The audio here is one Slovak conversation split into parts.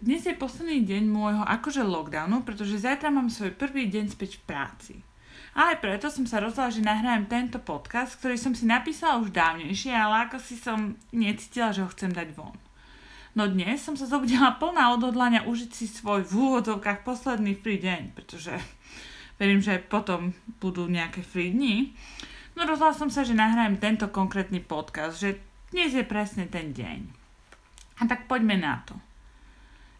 dnes je posledný deň môjho akože lockdownu, pretože zajtra mám svoj prvý deň späť v práci. Aj preto som sa rozhodla, že nahrajem tento podcast, ktorý som si napísala už dávnejšie, ale ako si som necítila, že ho chcem dať von. No dnes som sa zobudila plná odhodlania užiť si svoj v úvodovkách posledný free deň, pretože verím, že potom budú nejaké free dni. No rozhodla som sa, že nahrajem tento konkrétny podcast, že dnes je presne ten deň. A tak poďme na to.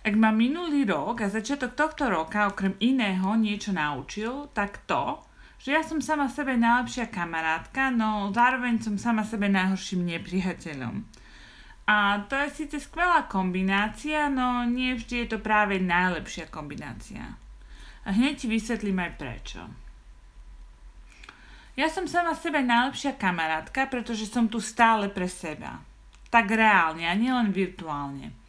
Ak ma minulý rok a začiatok tohto roka okrem iného niečo naučil, tak to, že ja som sama sebe najlepšia kamarátka, no zároveň som sama sebe najhorším nepriateľom. A to je síce skvelá kombinácia, no nie vždy je to práve najlepšia kombinácia. A hneď ti vysvetlím aj prečo. Ja som sama sebe najlepšia kamarátka, pretože som tu stále pre seba. Tak reálne a nielen virtuálne.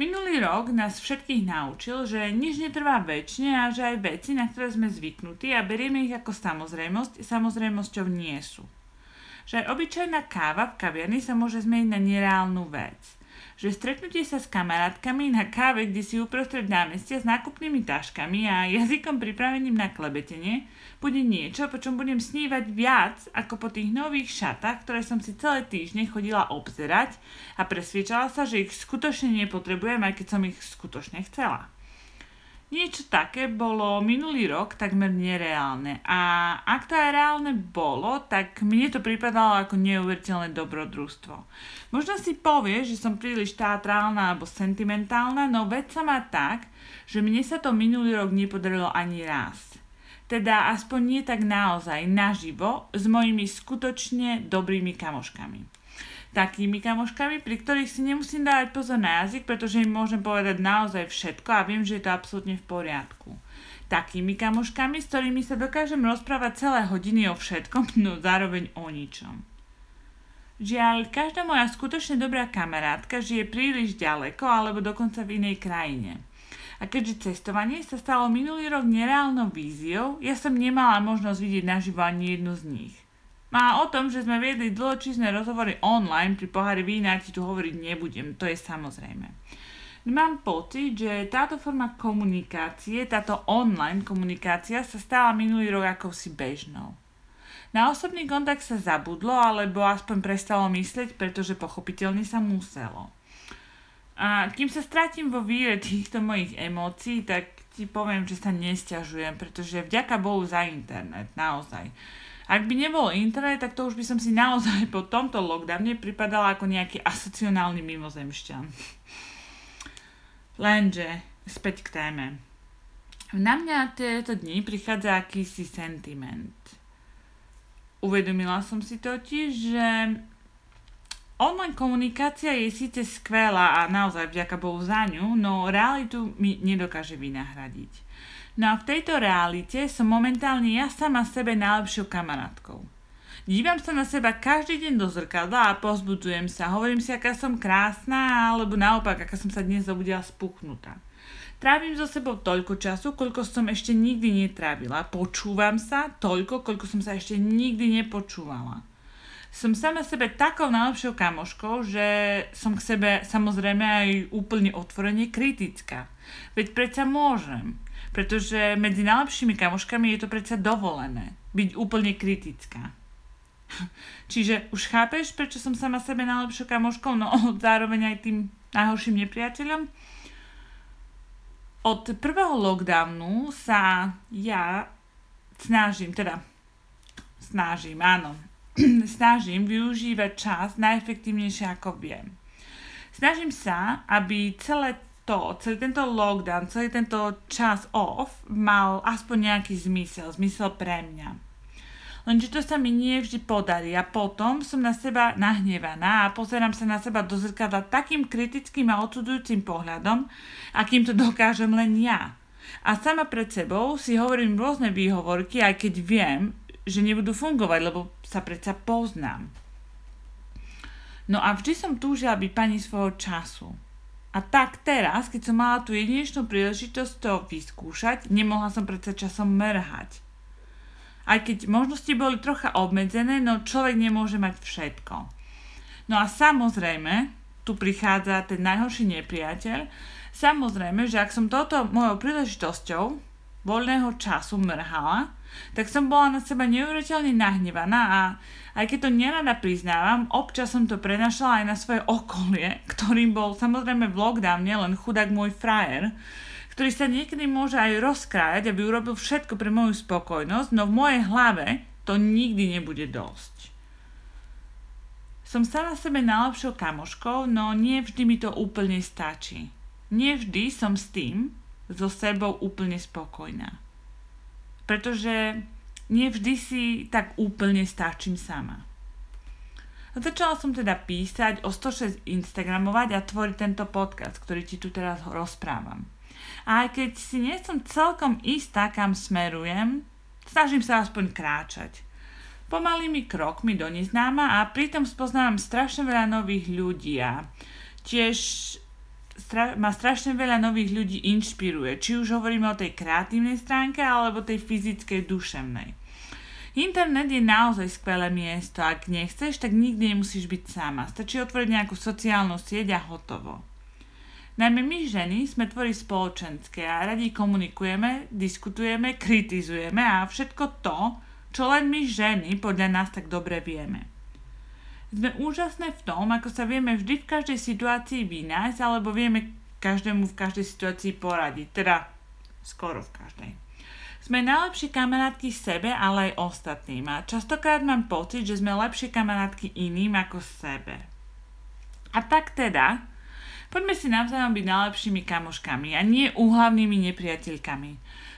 Minulý rok nás všetkých naučil, že nič netrvá väčšine a že aj veci, na ktoré sme zvyknutí a berieme ich ako samozrejmosť, samozrejmosťou nie sú. Že aj obyčajná káva v kaviarni sa môže zmeniť na nereálnu vec že stretnutie sa s kamarátkami na káve, kde si uprostred námestia s nákupnými taškami a jazykom pripraveným na klebetenie bude niečo, po čom budem snívať viac ako po tých nových šatách, ktoré som si celé týždne chodila obzerať a presviečala sa, že ich skutočne nepotrebujem, aj keď som ich skutočne chcela. Niečo také bolo minulý rok takmer nereálne a ak to aj reálne bolo, tak mne to pripadalo ako neuveriteľné dobrodružstvo. Možno si povie, že som príliš teatrálna alebo sentimentálna, no veď sa má tak, že mne sa to minulý rok nepodarilo ani raz. Teda aspoň nie tak naozaj, naživo, s mojimi skutočne dobrými kamoškami takými kamoškami, pri ktorých si nemusím dávať pozor na jazyk, pretože im môžem povedať naozaj všetko a viem, že je to absolútne v poriadku. Takými kamoškami, s ktorými sa dokážem rozprávať celé hodiny o všetkom, no zároveň o ničom. Žiaľ, každá moja skutočne dobrá kamarátka žije príliš ďaleko alebo dokonca v inej krajine. A keďže cestovanie sa stalo minulý rok nereálnou víziou, ja som nemala možnosť vidieť naživo ani jednu z nich. A o tom, že sme viedli dlhočízne rozhovory online pri pohári vína, ti tu hovoriť nebudem, to je samozrejme. Mám pocit, že táto forma komunikácie, táto online komunikácia sa stala minulý rok akousi bežnou. Na osobný kontakt sa zabudlo, alebo aspoň prestalo myslieť, pretože pochopiteľne sa muselo. A kým sa stratím vo víre týchto mojich emócií, tak ti poviem, že sa nesťažujem, pretože vďaka Bohu za internet, naozaj. Ak by nebol internet, tak to už by som si naozaj po tomto lockdowne pripadala ako nejaký asocionálny mimozemšťan. Lenže, späť k téme. Na mňa tieto dni prichádza akýsi sentiment. Uvedomila som si totiž, že online komunikácia je síce skvelá a naozaj vďaka Bohu za ňu, no realitu mi nedokáže vynahradiť. No a v tejto realite som momentálne ja sama sebe najlepšou kamarátkou. Dívam sa na seba každý deň do zrkadla a pozbudzujem sa. Hovorím si, aká som krásna, alebo naopak, aká som sa dnes zobudila spuchnutá. Trávim so sebou toľko času, koľko som ešte nikdy netrávila. Počúvam sa toľko, koľko som sa ešte nikdy nepočúvala. Som sama sebe takou najlepšou kamoškou, že som k sebe samozrejme aj úplne otvorene kritická. Veď predsa môžem. Pretože medzi najlepšími kamoškami je to predsa dovolené byť úplne kritická. Čiže už chápeš, prečo som sama sebe najlepšou kamoškou, no zároveň aj tým najhorším nepriateľom? Od prvého lockdownu sa ja snažím, teda snažím, áno, snažím využívať čas najefektívnejšie ako viem. Snažím sa, aby celé to, celý tento lockdown, celý tento čas off mal aspoň nejaký zmysel, zmysel pre mňa. Lenže to sa mi nie vždy podarí a potom som na seba nahnevaná a pozerám sa na seba do zrkadla takým kritickým a odsudujúcim pohľadom, akým to dokážem len ja. A sama pred sebou si hovorím rôzne výhovorky, aj keď viem, že nebudú fungovať, lebo sa predsa poznám. No a vždy som túžila byť pani svojho času. A tak teraz, keď som mala tú jedinečnú príležitosť to vyskúšať, nemohla som predsa časom merhať. Aj keď možnosti boli trocha obmedzené, no človek nemôže mať všetko. No a samozrejme, tu prichádza ten najhorší nepriateľ. Samozrejme, že ak som toto mojou príležitosťou voľného času mrhala, tak som bola na seba neuveriteľne nahnevaná a aj keď to nerada priznávam, občas som to prenašala aj na svoje okolie, ktorým bol samozrejme v lockdowne len chudák môj frajer, ktorý sa niekedy môže aj rozkrájať, aby urobil všetko pre moju spokojnosť, no v mojej hlave to nikdy nebude dosť. Som sama sebe najlepšou kamoškou, no nie vždy mi to úplne stačí. Nie vždy som s tým, so sebou úplne spokojná. Pretože nie vždy si tak úplne stačím sama. Začala som teda písať, o 106 Instagramovať a tvoriť tento podcast, ktorý ti tu teraz rozprávam. A aj keď si nie som celkom istá, kam smerujem, snažím sa aspoň kráčať. Pomalými krokmi do neznáma a pritom spoznávam strašne veľa nových ľudí a tiež stra- ma strašne veľa nových ľudí inšpiruje. Či už hovoríme o tej kreatívnej stránke alebo tej fyzickej, duševnej. Internet je naozaj skvelé miesto. Ak nechceš, tak nikdy nemusíš byť sama. Stačí otvoriť nejakú sociálnu sieť a hotovo. Najmä my ženy sme tvory spoločenské a radi komunikujeme, diskutujeme, kritizujeme a všetko to, čo len my ženy podľa nás tak dobre vieme. Sme úžasné v tom, ako sa vieme vždy v každej situácii vynájsť, alebo vieme každému v každej situácii poradiť, teda skoro v každej. Sme najlepšie kamarátky sebe, ale aj ostatným a častokrát mám pocit, že sme lepšie kamarátky iným ako sebe. A tak teda, Poďme si navzájom byť najlepšími kamoškami a nie úhlavnými nepriateľkami.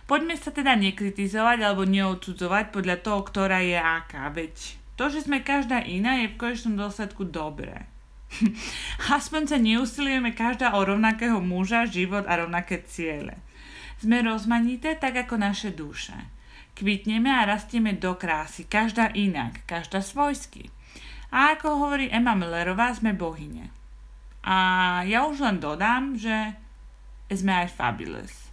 Poďme sa teda nekritizovať alebo neodsudzovať podľa toho, ktorá je aká, veď to, že sme každá iná, je v konečnom dôsledku dobré. Aspoň sa neusilujeme každá o rovnakého muža, život a rovnaké ciele. Sme rozmanité tak ako naše duše. Kvitneme a rastieme do krásy, každá inak, každá svojsky. A ako hovorí Emma Millerová, sme bohyne. A ja už len dodám, že sme aj fabulous.